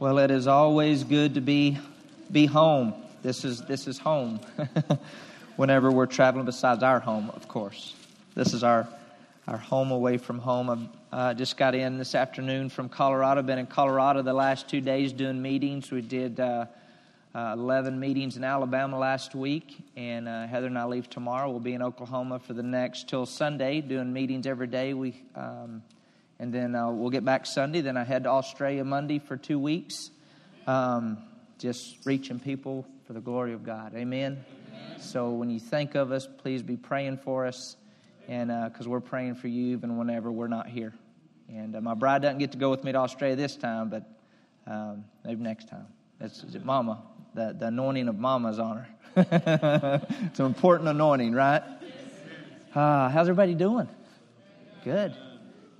Well, it is always good to be be home. This is this is home. Whenever we're traveling besides our home, of course. This is our our home away from home. I uh, just got in this afternoon from Colorado. Been in Colorado the last two days doing meetings. We did uh, uh, 11 meetings in Alabama last week, and uh, Heather and I leave tomorrow. We'll be in Oklahoma for the next till Sunday, doing meetings every day. We um, and then uh, we'll get back Sunday. Then I head to Australia Monday for two weeks, um, just reaching people for the glory of God. Amen? Amen. So when you think of us, please be praying for us, and because uh, we're praying for you even whenever we're not here. And uh, my bride doesn't get to go with me to Australia this time, but um, maybe next time. That's is it, Mama. The, the anointing of Mama's on her. it's an important anointing, right? Uh, how's everybody doing? Good.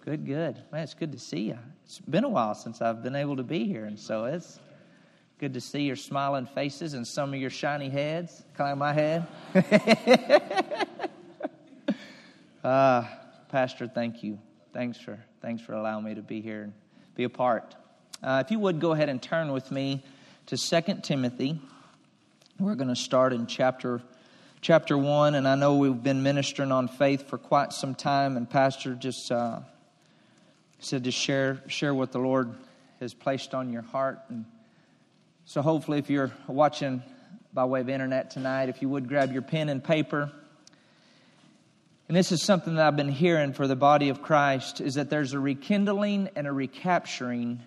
Good, good. Man, it's good to see you. It's been a while since I've been able to be here, and so it's good to see your smiling faces and some of your shiny heads. Kind of my head. uh, Pastor, thank you. Thanks for thanks for allowing me to be here and be a part. Uh, if you would go ahead and turn with me to Second Timothy. We're going to start in chapter chapter one, and I know we've been ministering on faith for quite some time, and Pastor just. Uh, said to share share what the Lord has placed on your heart. And so, hopefully, if you're watching by way of internet tonight, if you would grab your pen and paper. And this is something that I've been hearing for the body of Christ is that there's a rekindling and a recapturing,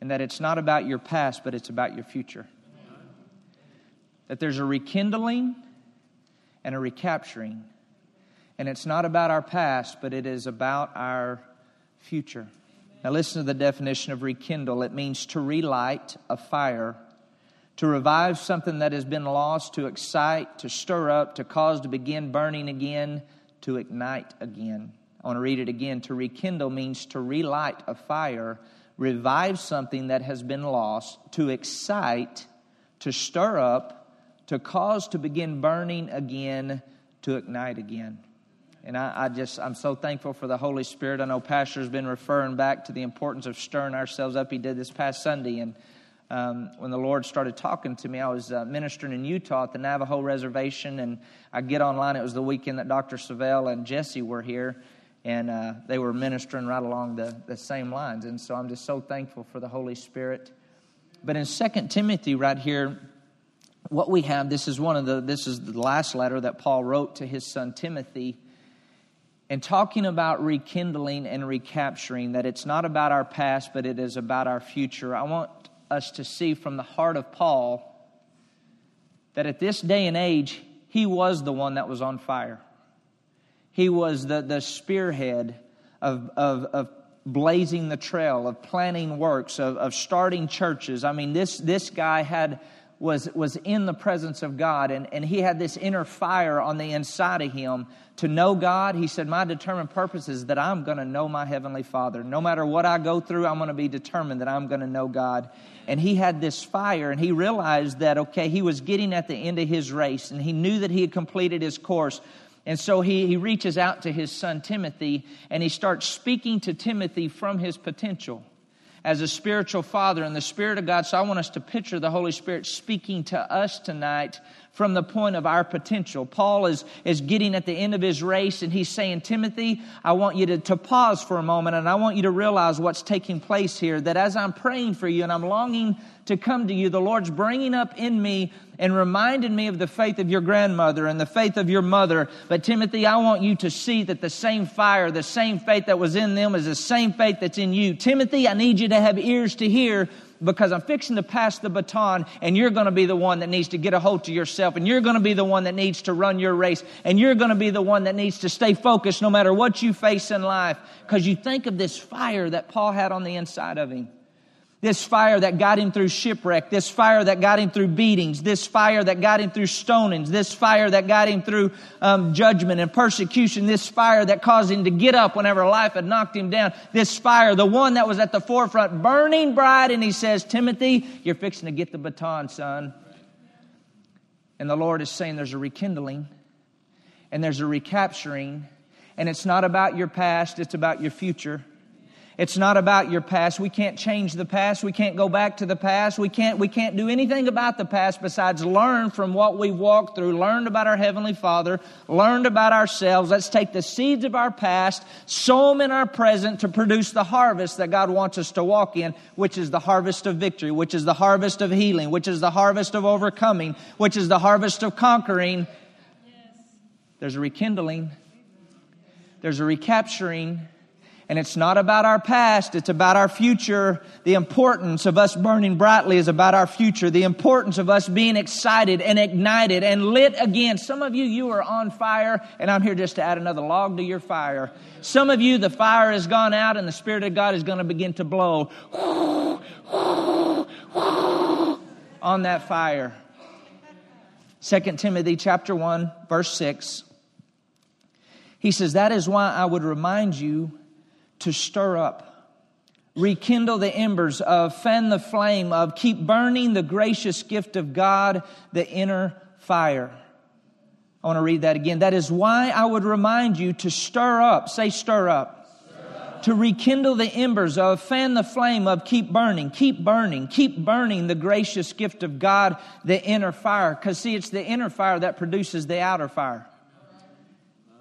and that it's not about your past, but it's about your future. That there's a rekindling and a recapturing. And it's not about our past, but it is about our future. Now, listen to the definition of rekindle it means to relight a fire, to revive something that has been lost, to excite, to stir up, to cause to begin burning again, to ignite again. I want to read it again. To rekindle means to relight a fire, revive something that has been lost, to excite, to stir up, to cause to begin burning again, to ignite again. And I, I, just, I'm so thankful for the Holy Spirit. I know Pastor's been referring back to the importance of stirring ourselves up. He did this past Sunday. And um, when the Lord started talking to me, I was uh, ministering in Utah at the Navajo Reservation. And I get online. It was the weekend that Dr. Savelle and Jesse were here. And uh, they were ministering right along the, the same lines. And so I'm just so thankful for the Holy Spirit. But in 2 Timothy, right here, what we have, this is one of the, this is the last letter that Paul wrote to his son Timothy and talking about rekindling and recapturing, that it's not about our past, but it is about our future, I want us to see from the heart of Paul that at this day and age, he was the one that was on fire. He was the, the spearhead of, of, of blazing the trail, of planning works, of, of starting churches. I mean, this, this guy had was, was in the presence of God, and, and he had this inner fire on the inside of him to know God. He said, My determined purpose is that I'm going to know my Heavenly Father. No matter what I go through, I'm going to be determined that I'm going to know God. And he had this fire, and he realized that, okay, he was getting at the end of his race, and he knew that he had completed his course. And so he, he reaches out to his son Timothy, and he starts speaking to Timothy from his potential as a spiritual father and the Spirit of God. So I want us to picture the Holy Spirit speaking to us tonight from the point of our potential. Paul is, is getting at the end of his race and he's saying, Timothy, I want you to, to pause for a moment and I want you to realize what's taking place here. That as I'm praying for you and I'm longing to come to you, the Lord's bringing up in me and reminding me of the faith of your grandmother and the faith of your mother. But Timothy, I want you to see that the same fire, the same faith that was in them is the same faith that's in you. Timothy, I need you to have ears to hear because I'm fixing to pass the baton and you're going to be the one that needs to get a hold to yourself and you're going to be the one that needs to run your race and you're going to be the one that needs to stay focused no matter what you face in life because you think of this fire that Paul had on the inside of him. This fire that got him through shipwreck, this fire that got him through beatings, this fire that got him through stonings, this fire that got him through um, judgment and persecution, this fire that caused him to get up whenever life had knocked him down, this fire, the one that was at the forefront, burning bright, and he says, Timothy, you're fixing to get the baton, son. And the Lord is saying there's a rekindling and there's a recapturing, and it's not about your past, it's about your future. It's not about your past. We can't change the past. We can't go back to the past. We can't, we can't do anything about the past besides learn from what we've walked through, learned about our Heavenly Father, learned about ourselves. Let's take the seeds of our past, sow them in our present to produce the harvest that God wants us to walk in, which is the harvest of victory, which is the harvest of healing, which is the harvest of overcoming, which is the harvest of conquering. There's a rekindling. There's a recapturing and it's not about our past, it's about our future. The importance of us burning brightly is about our future. The importance of us being excited and ignited and lit again. Some of you, you are on fire, and I'm here just to add another log to your fire. Some of you, the fire has gone out, and the Spirit of God is going to begin to blow on that fire. 2 Timothy chapter 1 verse 6 He says that is why I would remind you to stir up, rekindle the embers of, fan the flame of, keep burning the gracious gift of God, the inner fire. I want to read that again. That is why I would remind you to stir up, say stir up. To rekindle the embers of, fan the flame of, keep burning, keep burning, keep burning the gracious gift of God, the inner fire. Because, see, it's the inner fire that produces the outer fire.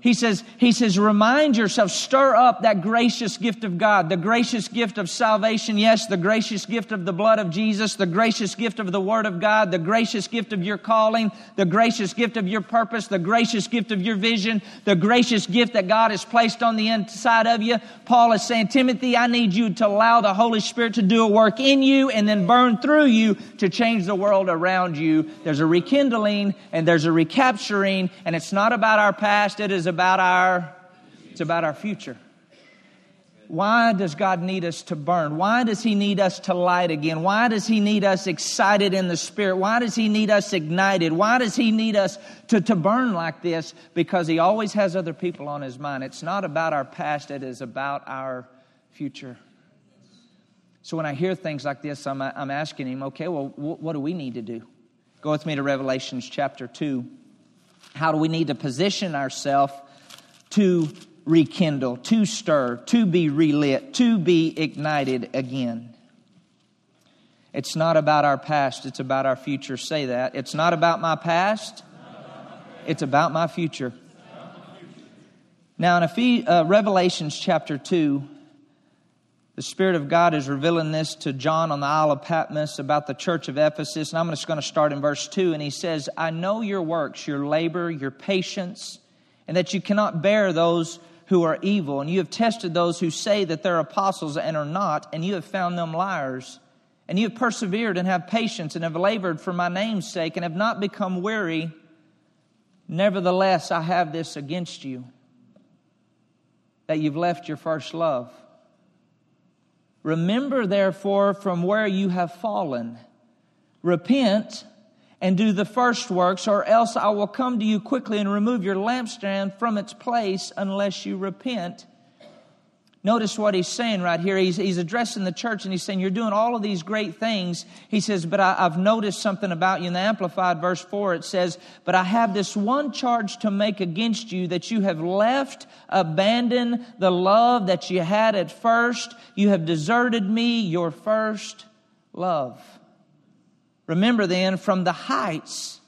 He says, he says, remind yourself, stir up that gracious gift of God, the gracious gift of salvation. Yes, the gracious gift of the blood of Jesus, the gracious gift of the Word of God, the gracious gift of your calling, the gracious gift of your purpose, the gracious gift of your vision, the gracious gift that God has placed on the inside of you. Paul is saying, Timothy, I need you to allow the Holy Spirit to do a work in you and then burn through you to change the world around you. There's a rekindling and there's a recapturing, and it's not about our past, it is about our it's about our future. Why does God need us to burn? Why does He need us to light again? Why does He need us excited in the Spirit? Why does He need us ignited? Why does He need us to, to burn like this? Because He always has other people on His mind. It's not about our past, it is about our future. So when I hear things like this, I'm, I'm asking Him, okay, well, what do we need to do? Go with me to Revelations chapter 2. How do we need to position ourselves to rekindle, to stir, to be relit, to be ignited again? It's not about our past, it's about our future. Say that. It's not about my past, it's about my future. Now, in Ephes- uh, Revelations chapter 2, the Spirit of God is revealing this to John on the Isle of Patmos about the church of Ephesus. And I'm just going to start in verse 2. And he says, I know your works, your labor, your patience, and that you cannot bear those who are evil. And you have tested those who say that they're apostles and are not, and you have found them liars. And you have persevered and have patience and have labored for my name's sake and have not become weary. Nevertheless, I have this against you that you've left your first love. Remember, therefore, from where you have fallen. Repent and do the first works, or else I will come to you quickly and remove your lampstand from its place unless you repent. Notice what he's saying right here. He's, he's addressing the church and he's saying, You're doing all of these great things. He says, But I, I've noticed something about you. In the Amplified verse 4, it says, But I have this one charge to make against you that you have left, abandoned the love that you had at first. You have deserted me, your first love. Remember then, from the heights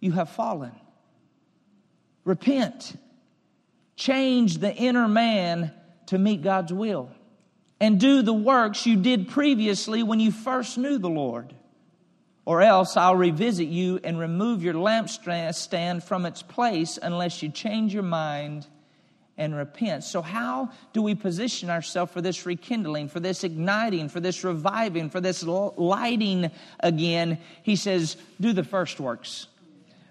you have fallen. Repent. Change the inner man to meet God's will and do the works you did previously when you first knew the Lord. Or else I'll revisit you and remove your lampstand from its place unless you change your mind and repent. So, how do we position ourselves for this rekindling, for this igniting, for this reviving, for this lighting again? He says, Do the first works.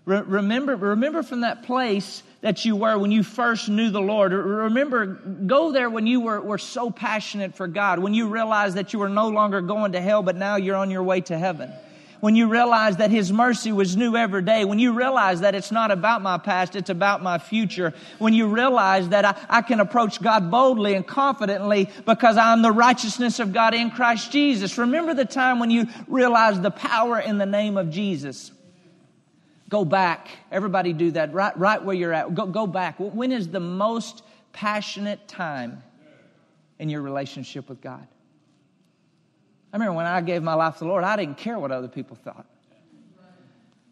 Re- remember, remember from that place that you were when you first knew the Lord. Remember, go there when you were, were so passionate for God, when you realized that you were no longer going to hell, but now you're on your way to heaven. When you realized that His mercy was new every day. When you realized that it's not about my past, it's about my future. When you realize that I, I can approach God boldly and confidently because I'm the righteousness of God in Christ Jesus. Remember the time when you realized the power in the name of Jesus. Go back. Everybody do that right, right where you're at. Go, go back. When is the most passionate time in your relationship with God. I remember when I gave my life to the Lord, I didn't care what other people thought.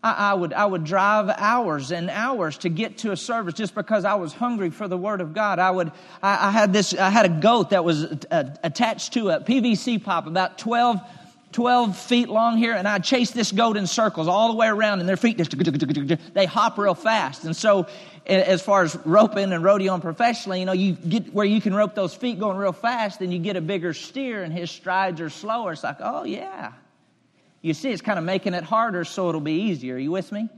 I, I, would, I would drive hours and hours to get to a service just because I was hungry for the Word of God. I, would, I, I had, this, I had a goat that was attached to a PVC pipe about 12 12 feet long here, and I'd chase this goat in circles all the way around, and their feet just, they hop real fast. And so, as far as roping and rodeoing professionally, you know, you get where you can rope those feet going real fast, and you get a bigger steer, and his strides are slower. It's like, oh, yeah. You see, it's kind of making it harder so it'll be easier. Are you with me?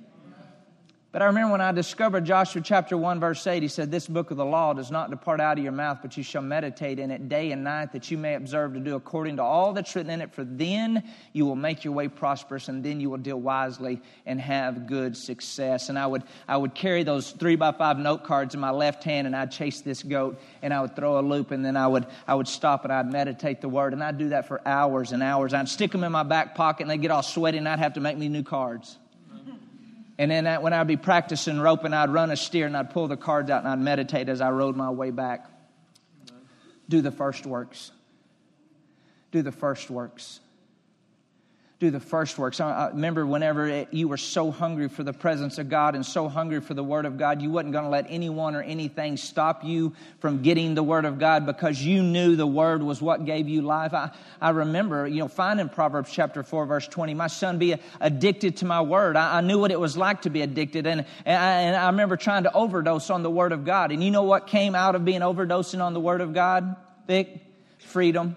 But I remember when I discovered Joshua chapter 1, verse 8, he said, This book of the law does not depart out of your mouth, but you shall meditate in it day and night, that you may observe to do according to all that's written in it. For then you will make your way prosperous, and then you will deal wisely and have good success. And I would, I would carry those three by five note cards in my left hand, and I'd chase this goat, and I would throw a loop, and then I would, I would stop and I'd meditate the word. And I'd do that for hours and hours. I'd stick them in my back pocket, and they'd get all sweaty, and I'd have to make me new cards. And then when I'd be practicing roping, I'd run a steer and I'd pull the cards out and I'd meditate as I rode my way back. Do the first works. Do the first works do the first works. I remember whenever it, you were so hungry for the presence of God and so hungry for the Word of God, you wasn't going to let anyone or anything stop you from getting the Word of God because you knew the Word was what gave you life. I, I remember, you know, finding Proverbs chapter 4, verse 20, my son be addicted to my Word. I, I knew what it was like to be addicted, and, and I, and I remember trying to overdose on the Word of God. And you know what came out of being overdosing on the Word of God, Vic? Freedom,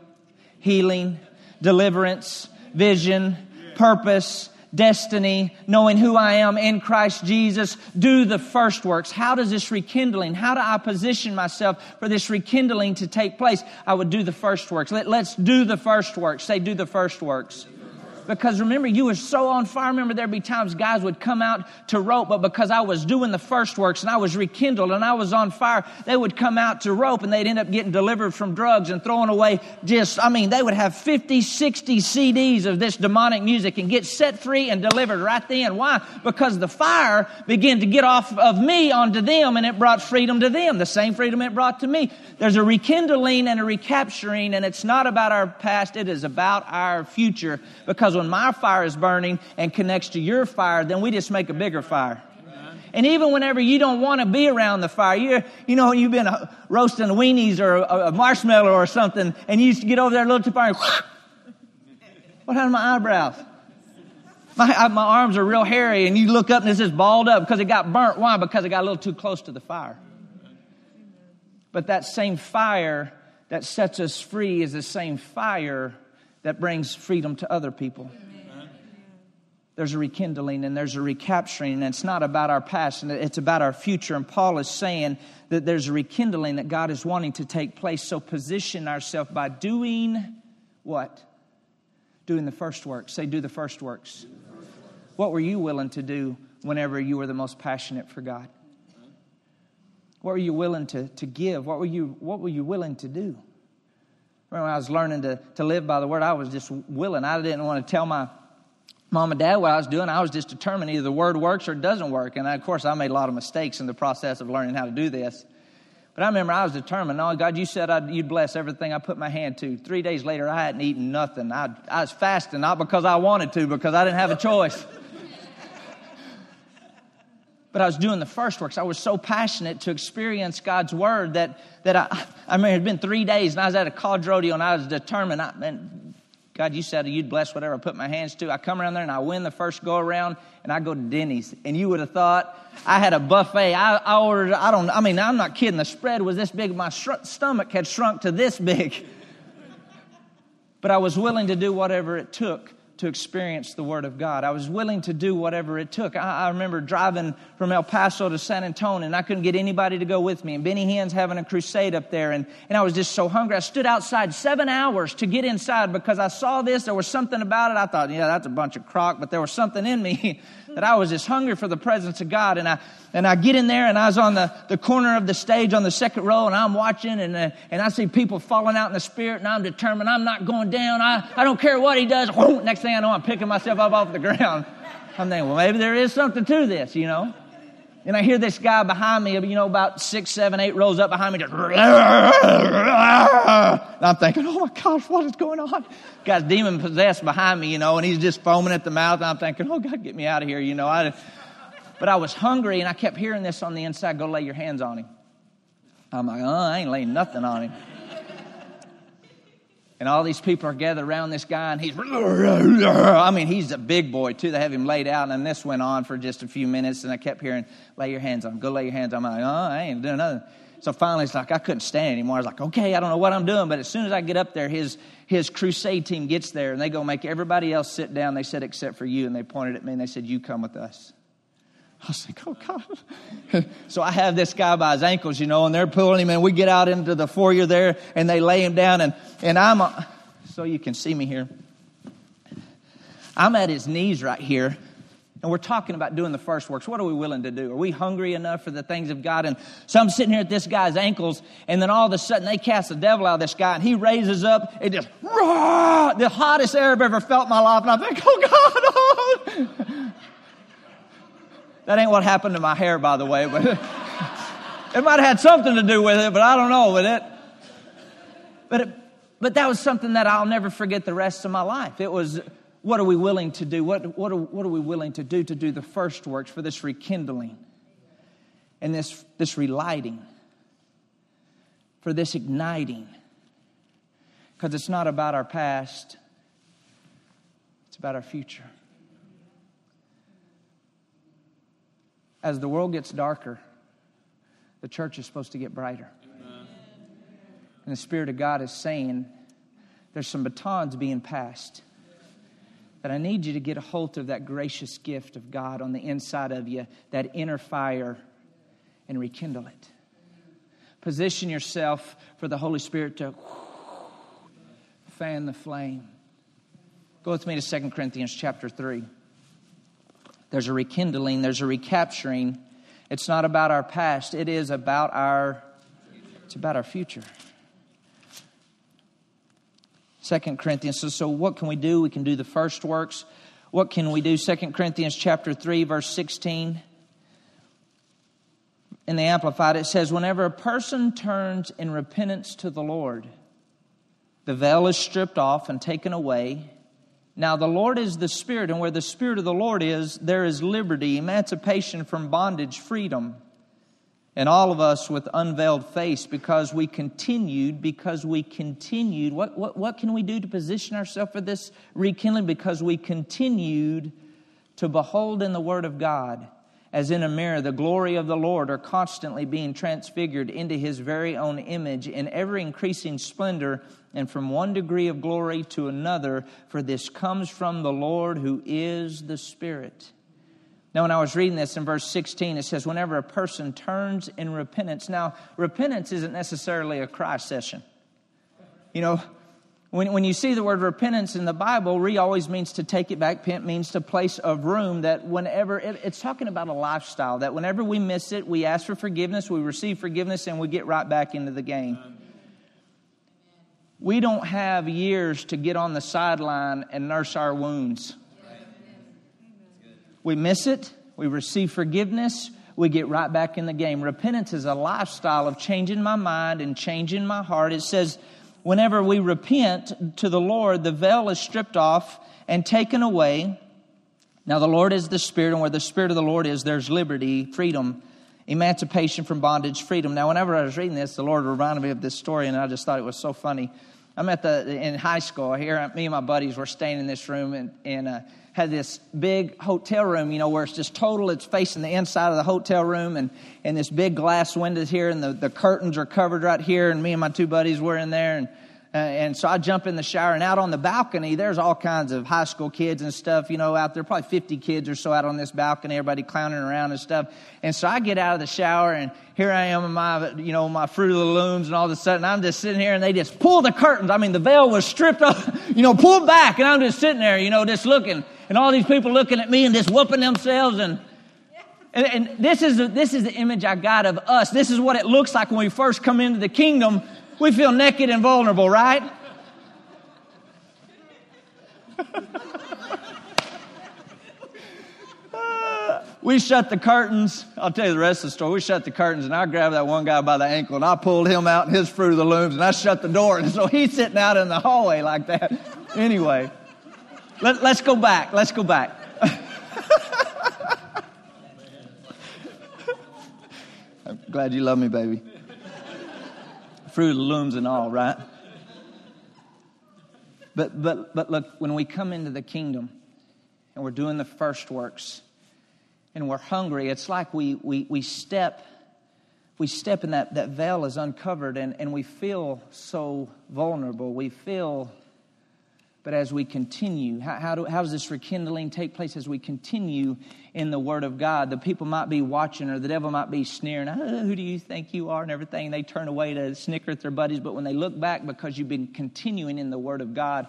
healing, deliverance, vision, purpose, destiny, knowing who I am in Christ Jesus, do the first works. How does this rekindling, how do I position myself for this rekindling to take place? I would do the first works. Let, us do the first works. Say, do the first works. Because remember, you were so on fire. Remember, there'd be times guys would come out to rope, but because I was doing the first works and I was rekindled and I was on fire, they would come out to rope and they'd end up getting delivered from drugs and throwing away just, I mean, they would have 50, 60 CDs of this demonic music and get set free and delivered right then. Why? Because the fire began to get off of me onto them and it brought freedom to them, the same freedom it brought to me. There's a rekindling and a recapturing, and it's not about our past, it is about our future because when my fire is burning and connects to your fire, then we just make a bigger fire. And even whenever you don't want to be around the fire, you you know, you've been uh, roasting weenies or a, a, marshmallow or something, and you used to get over there a little too far. And, what happened to my eyebrows? My, my arms are real hairy, and you look up and it's just balled up because it got burnt. Why? Because it got a little too close to the fire. But that same fire that sets us free is the same fire that brings freedom to other people. There's a rekindling and there's a recapturing, and it's not about our past, and it's about our future. And Paul is saying that there's a rekindling that God is wanting to take place. So position ourselves by doing what? Doing the first works. Say, do the first works. What were you willing to do whenever you were the most passionate for God? What were you willing to, to give? What were, you, what were you willing to do? When I was learning to, to live by the word, I was just willing. I didn't want to tell my mom and dad what I was doing. I was just determined either the word works or it doesn't work. And of course, I made a lot of mistakes in the process of learning how to do this. But I remember I was determined. Oh, God, you said I'd, you'd bless everything I put my hand to. Three days later, I hadn't eaten nothing. I, I was fasting, not because I wanted to, because I didn't have a choice. but I was doing the first works. I was so passionate to experience God's word that, that I, I mean, it had been three days and I was at a college rodeo and I was determined. I, man, God, you said you'd bless whatever I put my hands to. I come around there and I win the first go around and I go to Denny's. And you would have thought I had a buffet. I, I ordered, I don't, I mean, I'm not kidding. The spread was this big. My sh- stomach had shrunk to this big. but I was willing to do whatever it took to experience the Word of God. I was willing to do whatever it took. I, I, remember driving from El Paso to San Antonio, and I couldn't get anybody to go with me. And Benny Hinn's having a crusade up there, and, and I was just so hungry. I stood outside seven hours to get inside because I saw this. There was something about it. I thought, yeah, that's a bunch of crock, but there was something in me that I was just hungry for the presence of God. And I, and I get in there and I was on the, the corner of the stage on the second row and I'm watching and, uh, and I see people falling out in the spirit and I'm determined I'm not going down. I, I don't care what he does. Next thing I know, I'm picking myself up off the ground. I'm thinking, well, maybe there is something to this, you know. And I hear this guy behind me, you know, about six, seven, eight rows up behind me, just. And I'm thinking, oh my gosh, what is going on? Guy's demon possessed behind me, you know, and he's just foaming at the mouth. And I'm thinking, oh God, get me out of here, you know. I, but I was hungry and I kept hearing this on the inside go lay your hands on him. I'm like, oh, I ain't laying nothing on him. And all these people are gathered around this guy, and he's, I mean, he's a big boy too. They have him laid out, and this went on for just a few minutes, and I kept hearing, lay your hands on him, go lay your hands on him. I'm like, oh, I ain't doing nothing. So finally, it's like I couldn't stand anymore. I was like, okay, I don't know what I'm doing. But as soon as I get up there, his, his crusade team gets there, and they go make everybody else sit down. They said, except for you. And they pointed at me, and they said, you come with us. I was like, oh, God. so I have this guy by his ankles, you know, and they're pulling him, and we get out into the foyer there, and they lay him down, and, and I'm, uh, so you can see me here. I'm at his knees right here, and we're talking about doing the first works. What are we willing to do? Are we hungry enough for the things of God? And so I'm sitting here at this guy's ankles, and then all of a sudden they cast the devil out of this guy, and he raises up, and just, Rah! the hottest air I've ever felt in my life, and I think, oh, God, oh. That ain't what happened to my hair, by the way, but it might have had something to do with it, but I don't know with it. But, it, but that was something that I'll never forget the rest of my life. It was, what are we willing to do? What, what, are, what are we willing to do to do the first works for this rekindling and this, this relighting, for this igniting? Because it's not about our past, it's about our future. As the world gets darker, the church is supposed to get brighter. Amen. And the Spirit of God is saying, there's some batons being passed. That I need you to get a hold of that gracious gift of God on the inside of you, that inner fire, and rekindle it. Position yourself for the Holy Spirit to fan the flame. Go with me to 2 Corinthians chapter 3. There's a rekindling, there's a recapturing. It's not about our past, it is about our it's about our future. Second Corinthians. So, so what can we do? We can do the first works. What can we do? Second Corinthians chapter 3, verse 16. In the Amplified, it says, Whenever a person turns in repentance to the Lord, the veil is stripped off and taken away now, the Lord is the Spirit, and where the Spirit of the Lord is, there is liberty, emancipation from bondage, freedom. And all of us with unveiled face because we continued, because we continued. What, what, what can we do to position ourselves for this rekindling? Because we continued to behold in the Word of God as in a mirror, the glory of the Lord are constantly being transfigured into his very own image in ever increasing splendor and from one degree of glory to another, for this comes from the Lord who is the Spirit. Now, when I was reading this in verse 16, it says, whenever a person turns in repentance. Now, repentance isn't necessarily a cry session. You know, when, when you see the word repentance in the Bible, re always means to take it back. Pent means to place of room. That whenever, it, it's talking about a lifestyle. That whenever we miss it, we ask for forgiveness, we receive forgiveness, and we get right back into the game. We don't have years to get on the sideline and nurse our wounds. We miss it, we receive forgiveness, we get right back in the game. Repentance is a lifestyle of changing my mind and changing my heart. It says, whenever we repent to the Lord, the veil is stripped off and taken away. Now, the Lord is the Spirit, and where the Spirit of the Lord is, there's liberty, freedom, emancipation from bondage, freedom. Now, whenever I was reading this, the Lord reminded me of this story, and I just thought it was so funny. I'm at the in high school here. Me and my buddies were staying in this room, and, and uh, had this big hotel room, you know, where it's just total, it's facing the inside of the hotel room and, and this big glass windows here and the, the curtains are covered right here and me and my two buddies were in there and uh, and so I jump in the shower and out on the balcony, there's all kinds of high school kids and stuff, you know, out there, probably 50 kids or so out on this balcony, everybody clowning around and stuff. And so I get out of the shower and here I am in my, you know, my Fruit of the Looms and all of a sudden I'm just sitting here and they just pull the curtains. I mean, the veil was stripped up, you know, pulled back and I'm just sitting there, you know, just looking and all these people looking at me and just whooping themselves and, and, and this is, this is the image I got of us. This is what it looks like when we first come into the kingdom we feel naked and vulnerable, right? we shut the curtains. I'll tell you the rest of the story. We shut the curtains, and I grabbed that one guy by the ankle, and I pulled him out in his Fruit of the Looms, and I shut the door. And so he's sitting out in the hallway like that. Anyway, let, let's go back. Let's go back. I'm glad you love me, baby. Fruit Looms and all, right? But, but, but look, when we come into the kingdom and we're doing the first works, and we're hungry, it's like we, we, we step we step and that, that veil is uncovered and, and we feel so vulnerable. We feel, but as we continue, how, how, do, how does this rekindling take place as we continue in the Word of God? The people might be watching or the devil might be sneering, oh, who do you think you are and everything. They turn away to snicker at their buddies, but when they look back because you've been continuing in the Word of God,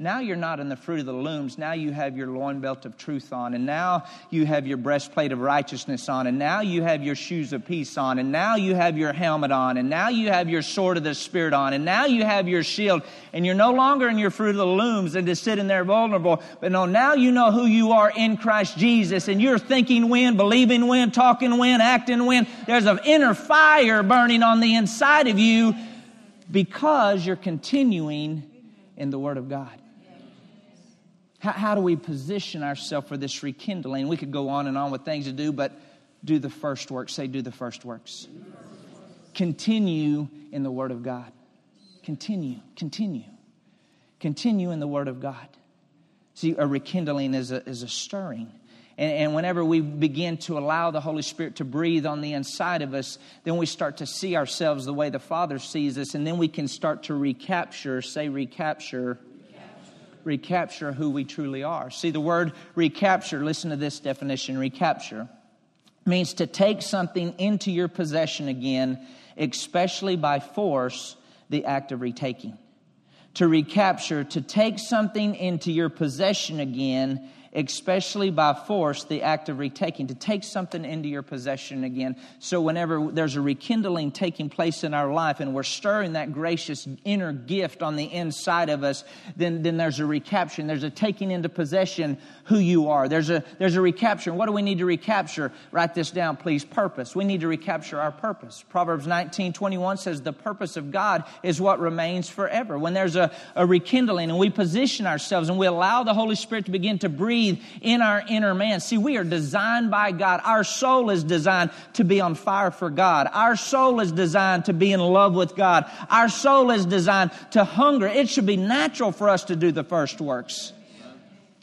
now you're not in the fruit of the looms. Now you have your loin belt of truth on. And now you have your breastplate of righteousness on. And now you have your shoes of peace on. And now you have your helmet on. And now you have your sword of the Spirit on. And now you have your shield. And you're no longer in your fruit of the looms and just sitting there vulnerable. But no, now you know who you are in Christ Jesus. And you're thinking when, believing when, talking when, acting when. There's an inner fire burning on the inside of you because you're continuing in the Word of God. How, how do we position ourselves for this rekindling? We could go on and on with things to do, but do the first works. Say, do the first works. Continue in the Word of God. Continue, continue. Continue in the Word of God. See, a rekindling is a, is a stirring. And, and, whenever we begin to allow the Holy Spirit to breathe on the inside of us, then we start to see ourselves the way the Father sees us, and then we can start to recapture, say, recapture recapture who we truly are. See, the word recapture, listen to this definition recapture means to take something into your possession again, especially by force, the act of retaking. To recapture, to take something into your possession again, especially by force, the act of retaking, to take something into your possession again. So, whenever there's a rekindling taking place in our life and we're stirring that gracious inner gift on the inside of us, then, then there's a recapture. There's a taking into possession who you are. There's a, there's a recapture. What do we need to recapture? Write this down, please. Purpose. We need to recapture our purpose. Proverbs 19 21 says, The purpose of God is what remains forever. When there's a, a rekindling and we position ourselves and we allow the Holy Spirit to begin to breathe breathe in our inner man. See, we are designed by God. Our soul is designed to be on fire for God. Our soul is designed to be in love with God. Our soul is designed to hunger. It should be natural for us to do the first works.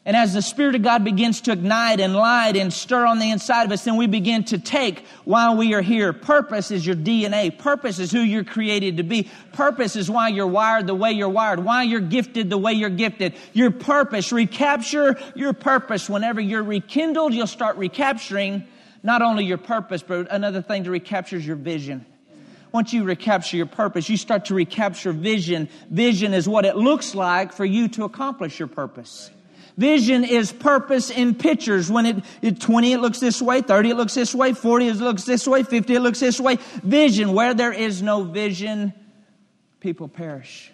And as the Spirit of God begins to ignite and light and stir on the inside of us, then we begin to take while we are here. Purpose is your DNA. Purpose is who you're created to be. Purpose is why you're wired the way you're wired, why you're gifted the way you're gifted. Your purpose, recapture your purpose. Whenever you're rekindled, you'll start recapturing not only your purpose, but another thing to recapture is your vision once you recapture your purpose, you start to recapture vision. Vision is what it looks like for you to accomplish your purpose. Vision is purpose in pictures. When it, it 20, it looks this way, 30, it looks this way, 40, it looks this way, 50, it looks this way. Vision. Where there is no vision, people perish.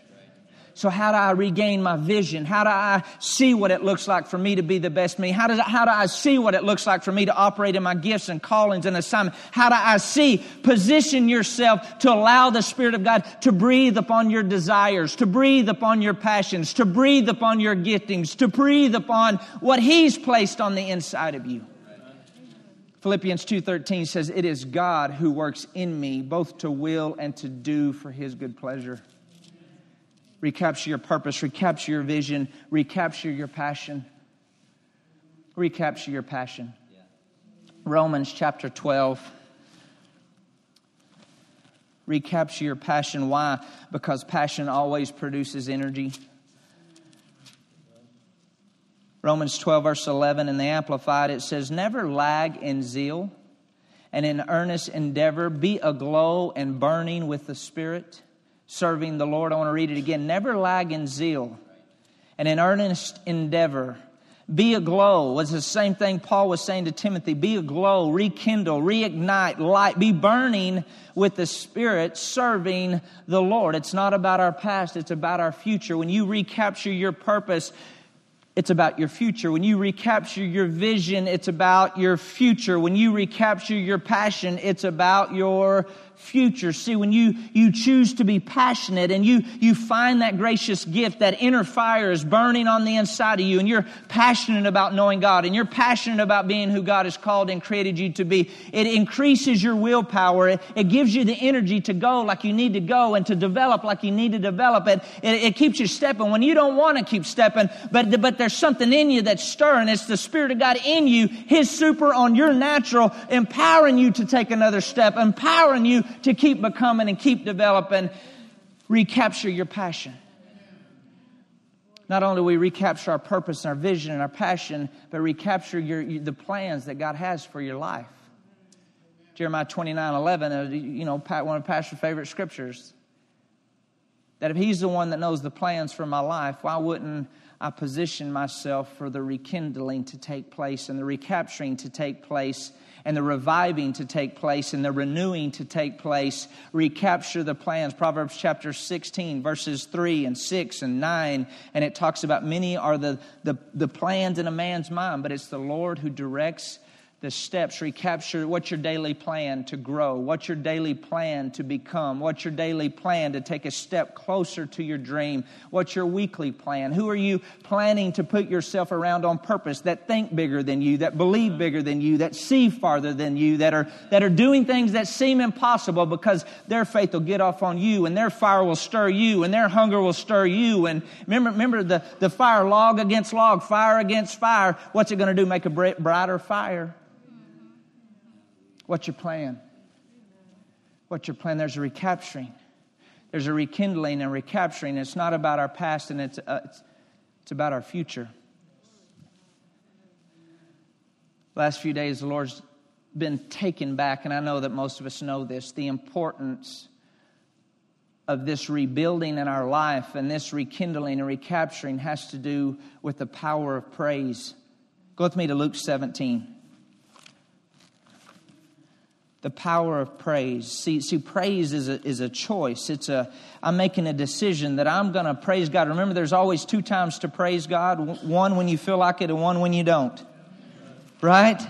So, how do I regain my vision? How do I see what it looks like for me to be the best me? How, does, how do I see what it looks like for me to operate in my gifts and callings and assignment? How do I see? Position yourself to allow the Spirit of God to breathe upon your desires, to breathe upon your passions, to breathe upon your giftings, to breathe upon what He's placed on the inside of you. Philippians 2:13 says it is God who works in me both to will and to do for his good pleasure recapture your purpose, recapture your vision, recapture your passion. Recapture your passion. Yeah. Romans chapter 12. Recapture your passion. Why? Because passion always produces energy. Romans 12, verse 11, in the Amplified, it says, Never lag in zeal and in earnest endeavor, be aglow and burning with the Spirit serving the Lord. I want to read it again. Never lag in zeal and in earnest endeavor. Be aglow was the same thing Paul was saying to Timothy. Be aglow, rekindle, reignite, light. Be burning with the Spirit, serving the Lord. It's not about our past, it's about our future. When you recapture your purpose, it's about your future. When you recapture your vision, it's about your future. When you recapture your passion, it's about your future. See, when you, you choose to be passionate and you, you find that gracious gift, that inner fire is burning on the inside of you, and you're passionate about knowing God, and you're passionate about being who God has called and created you to be, it increases your willpower. It, it gives you the energy to go like you need to go and to develop like you need to develop. It, it, it keeps you stepping when you don't want to keep stepping, but, but there's something in you that's stirring. It's the Spirit of God in you, His super on your natural, empowering you to take another step, empowering you to keep becoming and keep developing, recapture your passion. Not only we recapture our purpose and our vision and our passion, but recapture your, the plans that God has for your life. Jeremiah 29 11, uh, you know, one of Pastor's favorite scriptures. That if He's the one that knows the plans for my life, why wouldn't I position myself for the rekindling to take place and the recapturing to take place and the reviving to take place and the renewing to take place, recapture the plans. Proverbs chapter 16, verses 3 and 6 and 9, and it talks about many are the, the, the plans in a man's mind, but it's the Lord who directs the steps recapture what's your daily plan to grow what's your daily plan to become what's your daily plan to take a step closer to your dream what's your weekly plan who are you planning to put yourself around on purpose that think bigger than you that believe bigger than you that see farther than you that are that are doing things that seem impossible because their faith will get off on you and their fire will stir you and their hunger will stir you. And remember remember the, the fire log against log fire against fire. What's it going to do? Make a brighter fire What's your plan? What's your plan? There's a recapturing. There's a rekindling and recapturing. It's not about our past and it's, uh, it's, it's about our future. Last few days, the Lord's been taken back, and I know that most of us know this the importance of this rebuilding in our life and this rekindling and recapturing has to do with the power of praise. Go with me to Luke 17 the power of praise. See, see praise is a, is a choice. It's a, I'm making a decision that I'm going to praise God. Remember, there's always two times to praise God one when you feel like it, and one when you don't. Right?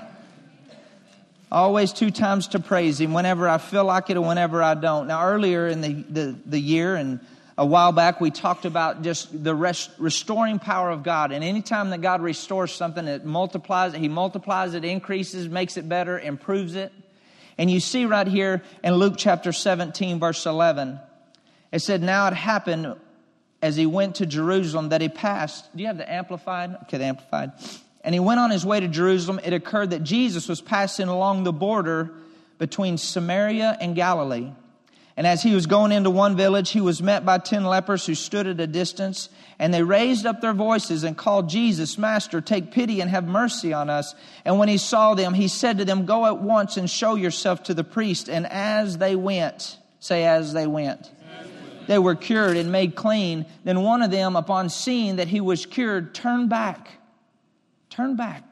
Always two times to praise Him, whenever I feel like it and whenever I don't. Now, earlier in the, the, the year and a while back, we talked about just the rest, restoring power of God. And anytime that God restores something, it multiplies it. He multiplies it, increases, makes it better, improves it. And you see right here in Luke chapter 17, verse 11, it said, Now it happened as he went to Jerusalem that he passed. Do you have the Amplified? Okay, the Amplified. And he went on his way to Jerusalem. It occurred that Jesus was passing along the border between Samaria and Galilee. And as he was going into one village, he was met by ten lepers who stood at a distance. And they raised up their voices and called Jesus, Master, take pity and have mercy on us. And when he saw them, he said to them, Go at once and show yourself to the priest. And as they went, say, as they went, they were cured and made clean. Then one of them, upon seeing that he was cured, turned back. Turned back.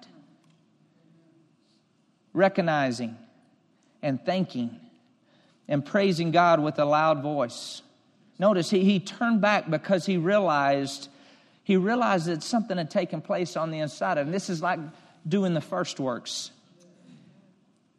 Recognizing and thanking and praising God with a loud voice. Notice he, he turned back because he realized he realized that something had taken place on the inside of him. This is like doing the first works.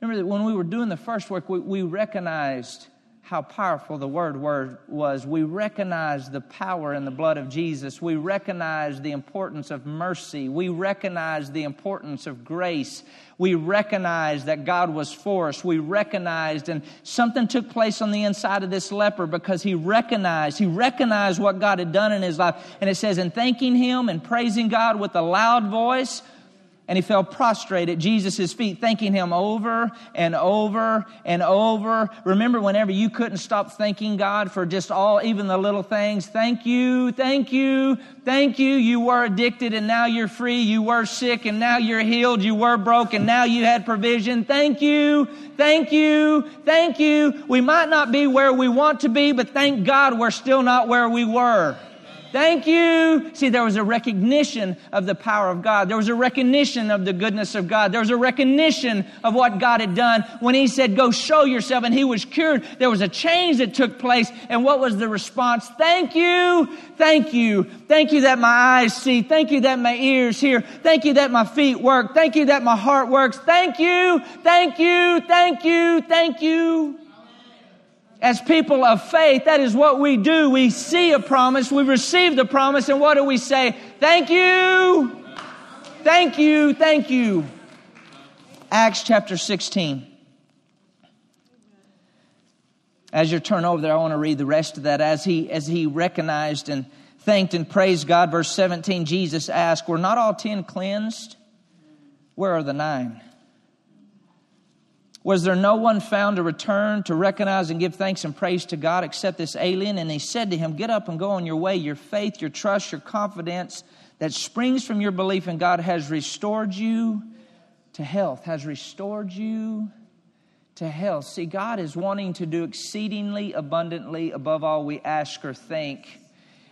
Remember that when we were doing the first work, we, we recognized how powerful the word, word was. We recognize the power in the blood of Jesus. We recognize the importance of mercy. We recognize the importance of grace. We recognize that God was for us. We recognized, and something took place on the inside of this leper because he recognized, he recognized what God had done in his life. And it says, in thanking him and praising God with a loud voice, and he fell prostrate at Jesus' feet, thanking him over and over and over. Remember, whenever you couldn't stop thanking God for just all, even the little things, thank you, thank you, thank you. You were addicted and now you're free. You were sick and now you're healed. You were broke and now you had provision. Thank you, thank you, thank you. We might not be where we want to be, but thank God we're still not where we were. Thank you. See, there was a recognition of the power of God. There was a recognition of the goodness of God. There was a recognition of what God had done. When he said, go show yourself, and he was cured, there was a change that took place. And what was the response? Thank you. Thank you. Thank you that my eyes see. Thank you that my ears hear. Thank you that my feet work. Thank you that my heart works. Thank you. Thank you. Thank you. Thank you as people of faith, that is what we do. We see a promise, we receive the promise, and what do we say? Thank you, thank you, thank you. Acts chapter 16. As you turn over there, I want to read the rest of that. As he, as he recognized and thanked and praised God, verse 17, Jesus asked, Were not all ten cleansed? Where are the nine? Was there no one found to return to recognize and give thanks and praise to God except this alien? And he said to him, Get up and go on your way. Your faith, your trust, your confidence that springs from your belief in God has restored you to health, has restored you to health. See, God is wanting to do exceedingly abundantly above all we ask or think.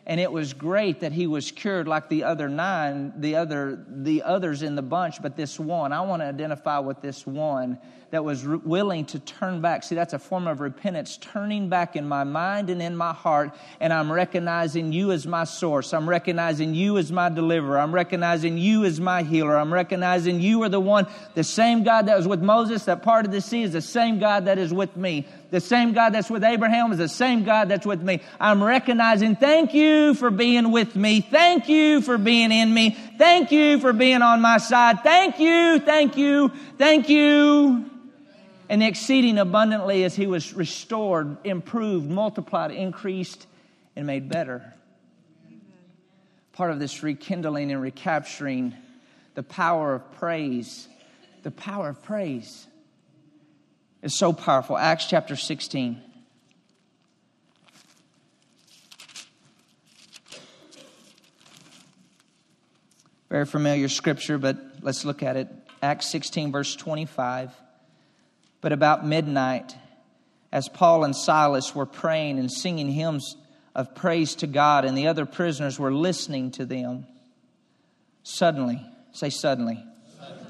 And it was great that he was cured like the other nine, the other the others in the bunch, but this one, I want to identify with this one that was re- willing to turn back. See, that's a form of repentance, turning back in my mind and in my heart, and I'm recognizing you as my source. I'm recognizing you as my deliverer. I'm recognizing you as my healer. I'm recognizing you are the one, the same God that was with Moses, that parted the sea, is the same God that is with me. The same God that's with Abraham is the same God that's with me. I'm recognizing, thank you for being with me. Thank you for being in me. Thank you for being on my side. Thank you, thank you, thank you and exceeding abundantly as he was restored, improved, multiplied, increased, and made better. Part of this rekindling and recapturing the power of praise, the power of praise is so powerful. Acts chapter 16. Very familiar scripture, but let's look at it. Acts 16, verse 25. But about midnight, as Paul and Silas were praying and singing hymns of praise to God, and the other prisoners were listening to them, suddenly, say suddenly, suddenly,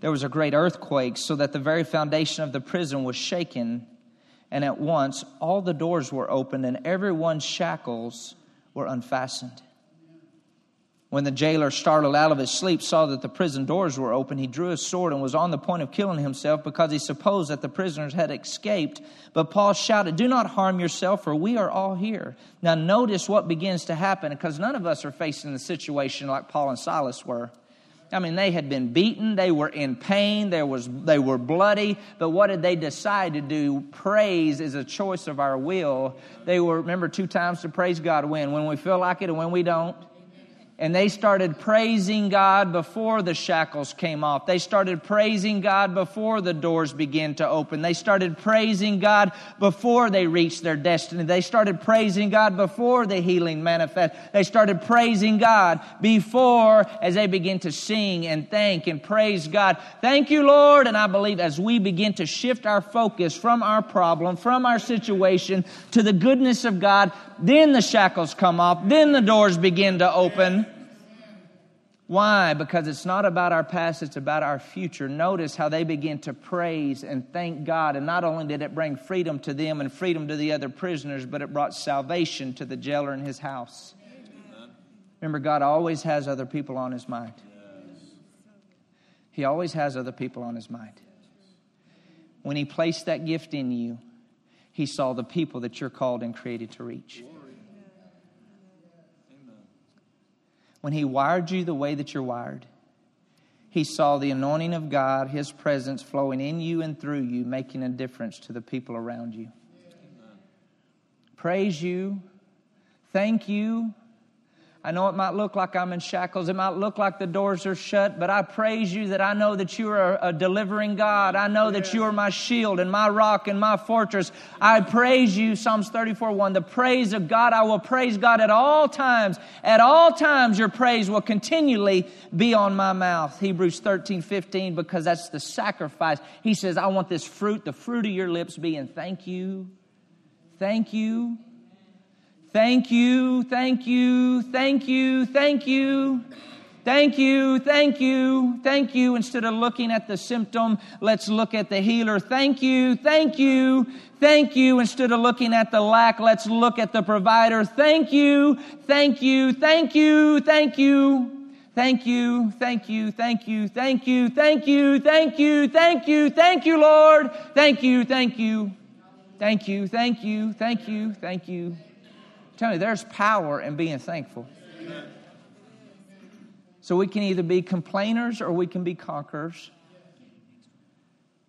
there was a great earthquake, so that the very foundation of the prison was shaken, and at once all the doors were opened, and everyone's shackles were unfastened. When the jailer, startled out of his sleep, saw that the prison doors were open, he drew his sword and was on the point of killing himself because he supposed that the prisoners had escaped. But Paul shouted, Do not harm yourself, for we are all here. Now, notice what begins to happen because none of us are facing the situation like Paul and Silas were. I mean, they had been beaten, they were in pain, there was, they were bloody, but what did they decide to do? Praise is a choice of our will. They were, remember, two times to praise God when? When we feel like it and when we don't and they started praising God before the shackles came off. They started praising God before the doors began to open. They started praising God before they reached their destiny. They started praising God before the healing manifest. They started praising God before as they begin to sing and thank and praise God. Thank you, Lord. And I believe as we begin to shift our focus from our problem, from our situation to the goodness of God, then the shackles come off. Then the doors begin to open. Why? Because it's not about our past, it's about our future. Notice how they begin to praise and thank God. And not only did it bring freedom to them and freedom to the other prisoners, but it brought salvation to the jailer in his house. Amen. Remember, God always has other people on his mind. He always has other people on his mind. When he placed that gift in you, he saw the people that you're called and created to reach. When He wired you the way that you're wired, He saw the anointing of God, His presence flowing in you and through you, making a difference to the people around you. Praise you. Thank you I know it might look like I'm in shackles. It might look like the doors are shut, but I praise you that I know that you are a delivering God. I know that you are my shield and my rock and my fortress. I praise you, Psalms 34 1. The praise of God, I will praise God at all times. At all times, your praise will continually be on my mouth. Hebrews 13 15, because that's the sacrifice. He says, I want this fruit, the fruit of your lips being thank you, thank you, Thank you, thank you, thank you, thank you. Thank you, thank you, thank you. Instead of looking at the symptom, let's look at the healer. Thank you, thank you, thank you. Instead of looking at the lack, let's look at the provider. Thank you, thank you, thank you, thank you. Thank you, thank you, thank you, thank you, thank you, thank you, thank you, thank you, Lord. Thank you, thank you, thank you, thank you, thank you, thank you. Tell me, there's power in being thankful. So we can either be complainers or we can be conquerors.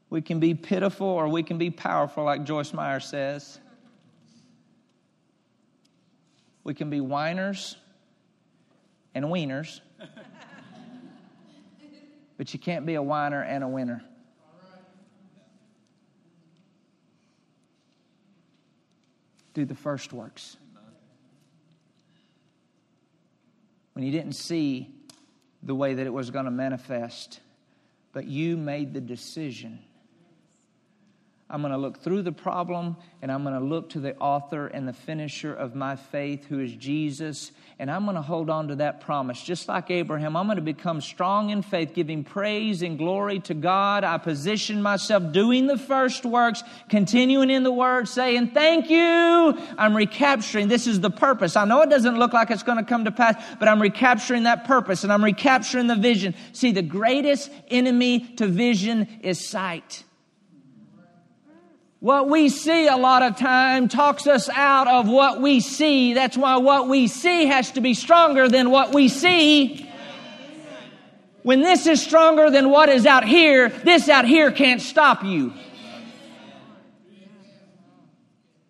We can be pitiful or we can be powerful, like Joyce Meyer says. We can be whiners and wieners, but you can't be a whiner and a winner. Do the first works. When you didn't see the way that it was going to manifest, but you made the decision. I'm going to look through the problem and I'm going to look to the author and the finisher of my faith, who is Jesus, and I'm going to hold on to that promise. Just like Abraham, I'm going to become strong in faith, giving praise and glory to God. I position myself doing the first works, continuing in the word, saying, Thank you. I'm recapturing. This is the purpose. I know it doesn't look like it's going to come to pass, but I'm recapturing that purpose and I'm recapturing the vision. See, the greatest enemy to vision is sight. What we see a lot of time talks us out of what we see. That's why what we see has to be stronger than what we see. When this is stronger than what is out here, this out here can't stop you.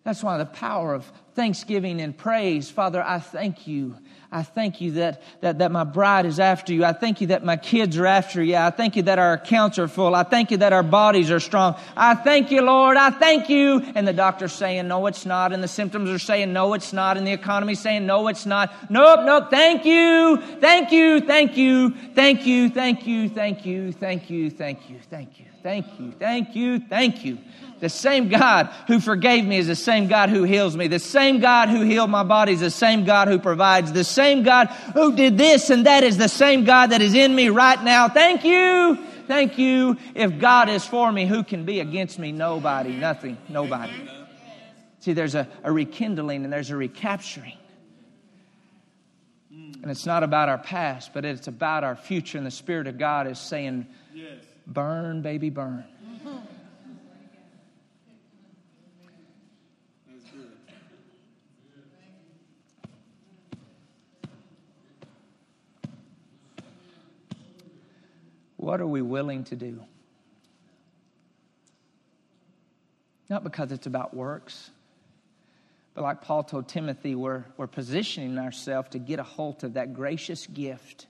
That's why the power of thanksgiving and praise, Father, I thank you I thank you that, that, that my bride is after you. I thank you that my kids are after you. I thank you that our accounts are full. I thank you that our bodies are strong. I thank you, Lord. I thank you. And the doctor's saying, no, it's not. And the symptoms are saying, no, it's not. And the economy's saying, no, it's not. Nope, nope. Thank you. Thank you. Thank you. Thank you. Thank you. Thank you. Thank you. Thank you. Thank you. Thank you. Thank you. Thank you. The same God who forgave me is the same God who heals me. The same God who healed my body is the same God who provides. The same God who did this and that is the same God that is in me right now. Thank you. Thank you. If God is for me, who can be against me? Nobody, nothing, nobody. See, there's a, a rekindling and there's a recapturing. And it's not about our past, but it's about our future. And the Spirit of God is saying, Burn, baby, burn. What are we willing to do? Not because it's about works, but like Paul told Timothy, we're, we're positioning ourselves to get a hold of that gracious gift.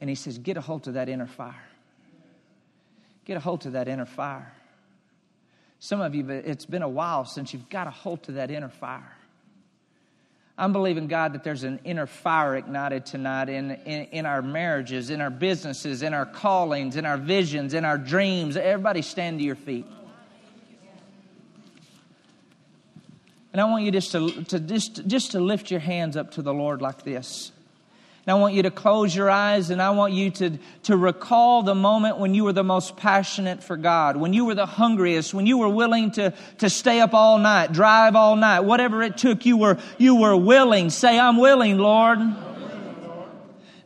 And he says, get a hold of that inner fire. Get a hold to that inner fire. Some of you, it's been a while since you've got a hold to that inner fire. I'm believing, God, that there's an inner fire ignited tonight in, in, in, our marriages, in our businesses, in our callings, in our visions, in our dreams. Everybody stand to your feet. And I want you just to, to, just, just to lift your hands up to the Lord like this. And I want you to close your eyes and I want you to, to recall the moment when you were the most passionate for God, when you were the hungriest, when you were willing to, to stay up all night, drive all night, whatever it took, you were, you were willing. Say, I'm willing, Lord.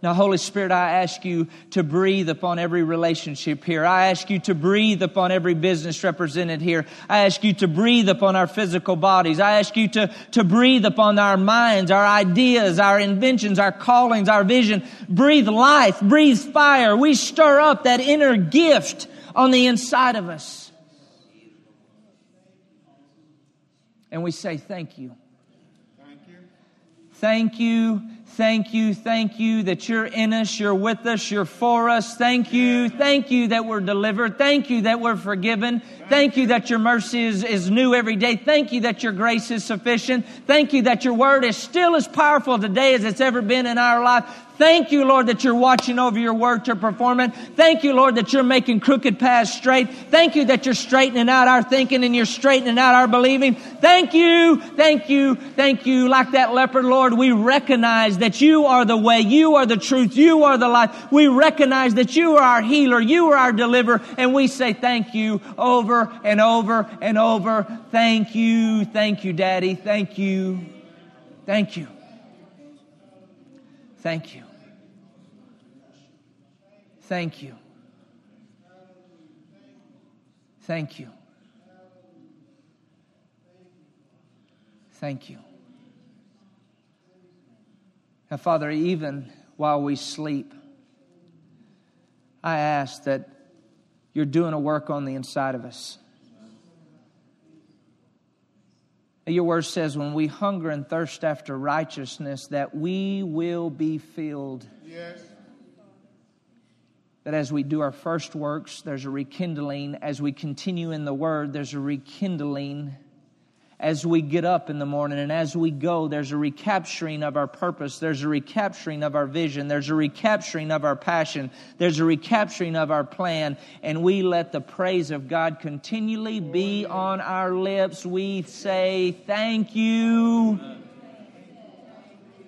Now, Holy Spirit, I ask you to breathe upon every relationship here. I ask you to breathe upon every business represented here. I ask you to breathe upon our physical bodies. I ask you to, to breathe upon our minds, our ideas, our inventions, our callings, our vision. Breathe life, breathe fire. We stir up that inner gift on the inside of us. And we say, Thank you. Thank you. Thank you Thank you, thank you that you're in us, you're with us, you're for us. Thank you, thank you that we're delivered. Thank you that we're forgiven. Thank you that your mercy is, is new every day. Thank you that your grace is sufficient. Thank you that your word is still as powerful today as it's ever been in our life. Thank you, Lord, that you're watching over your word to perform it. Thank you, Lord, that you're making crooked paths straight. Thank you that you're straightening out our thinking and you're straightening out our believing. Thank you, thank you, thank you. Like that leopard, Lord, we recognize that you are the way, you are the truth, you are the life. We recognize that you are our healer, you are our deliverer, and we say thank you over and over and over. Thank you, thank you, Daddy. Thank you, thank you. Thank you. Thank you. Thank you. Thank you. Now, Father, even while we sleep, I ask that you're doing a work on the inside of us. Your word says when we hunger and thirst after righteousness, that we will be filled. Yes that as we do our first works, there's a rekindling. As we continue in the Word, there's a rekindling. As we get up in the morning and as we go, there's a recapturing of our purpose. There's a recapturing of our vision. There's a recapturing of our passion. There's a recapturing of our plan. And we let the praise of God continually be on our lips. We say, Thank you.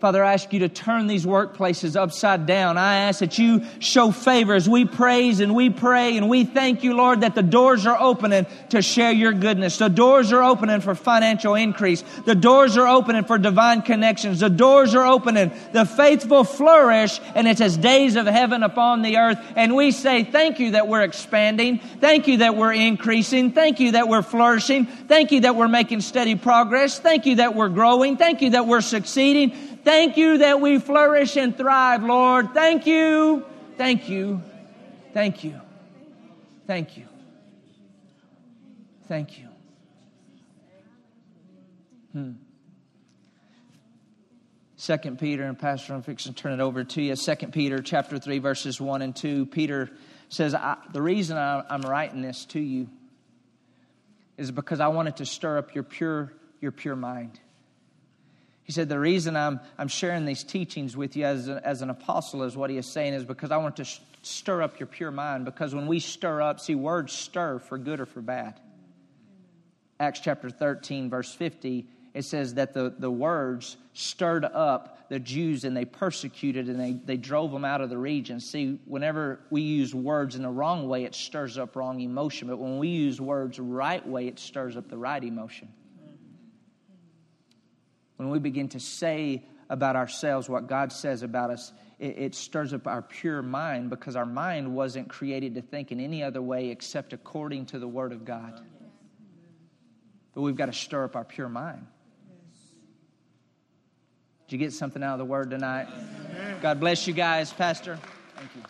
Father, I ask you to turn these workplaces upside down. I ask that you show favor as we praise and we pray and we thank you, Lord, that the doors are opening to share your goodness. The doors are opening for financial increase. The doors are opening for divine connections. The doors are opening. The faithful flourish and it's as days of heaven upon the earth. And we say, thank you that we're expanding. Thank you that we're increasing. Thank you that we're flourishing. Thank you that we're making steady progress. Thank you that we're growing. Thank you that we're succeeding. Thank you that we flourish and thrive, Lord. Thank you. Thank you. Thank you. Thank you. Thank you. Hmm. Second Peter, and Pastor, I'm fixing to turn it over to you. Second Peter, chapter three, verses one and two. Peter says, "The reason I'm writing this to you is because I wanted to stir up your pure, your pure mind." He said, The reason I'm, I'm sharing these teachings with you as, a, as an apostle is what he is saying is because I want to sh- stir up your pure mind. Because when we stir up, see, words stir for good or for bad. Acts chapter 13, verse 50, it says that the, the words stirred up the Jews and they persecuted and they, they drove them out of the region. See, whenever we use words in the wrong way, it stirs up wrong emotion. But when we use words right way, it stirs up the right emotion when we begin to say about ourselves what God says about us, it, it, stirs up our pure mind because our mind wasn't created to think in any other way except according to the Word of God. But we've got to stir up our pure mind. Did you get something out of the Word tonight? God bless you guys, Pastor. Thank you.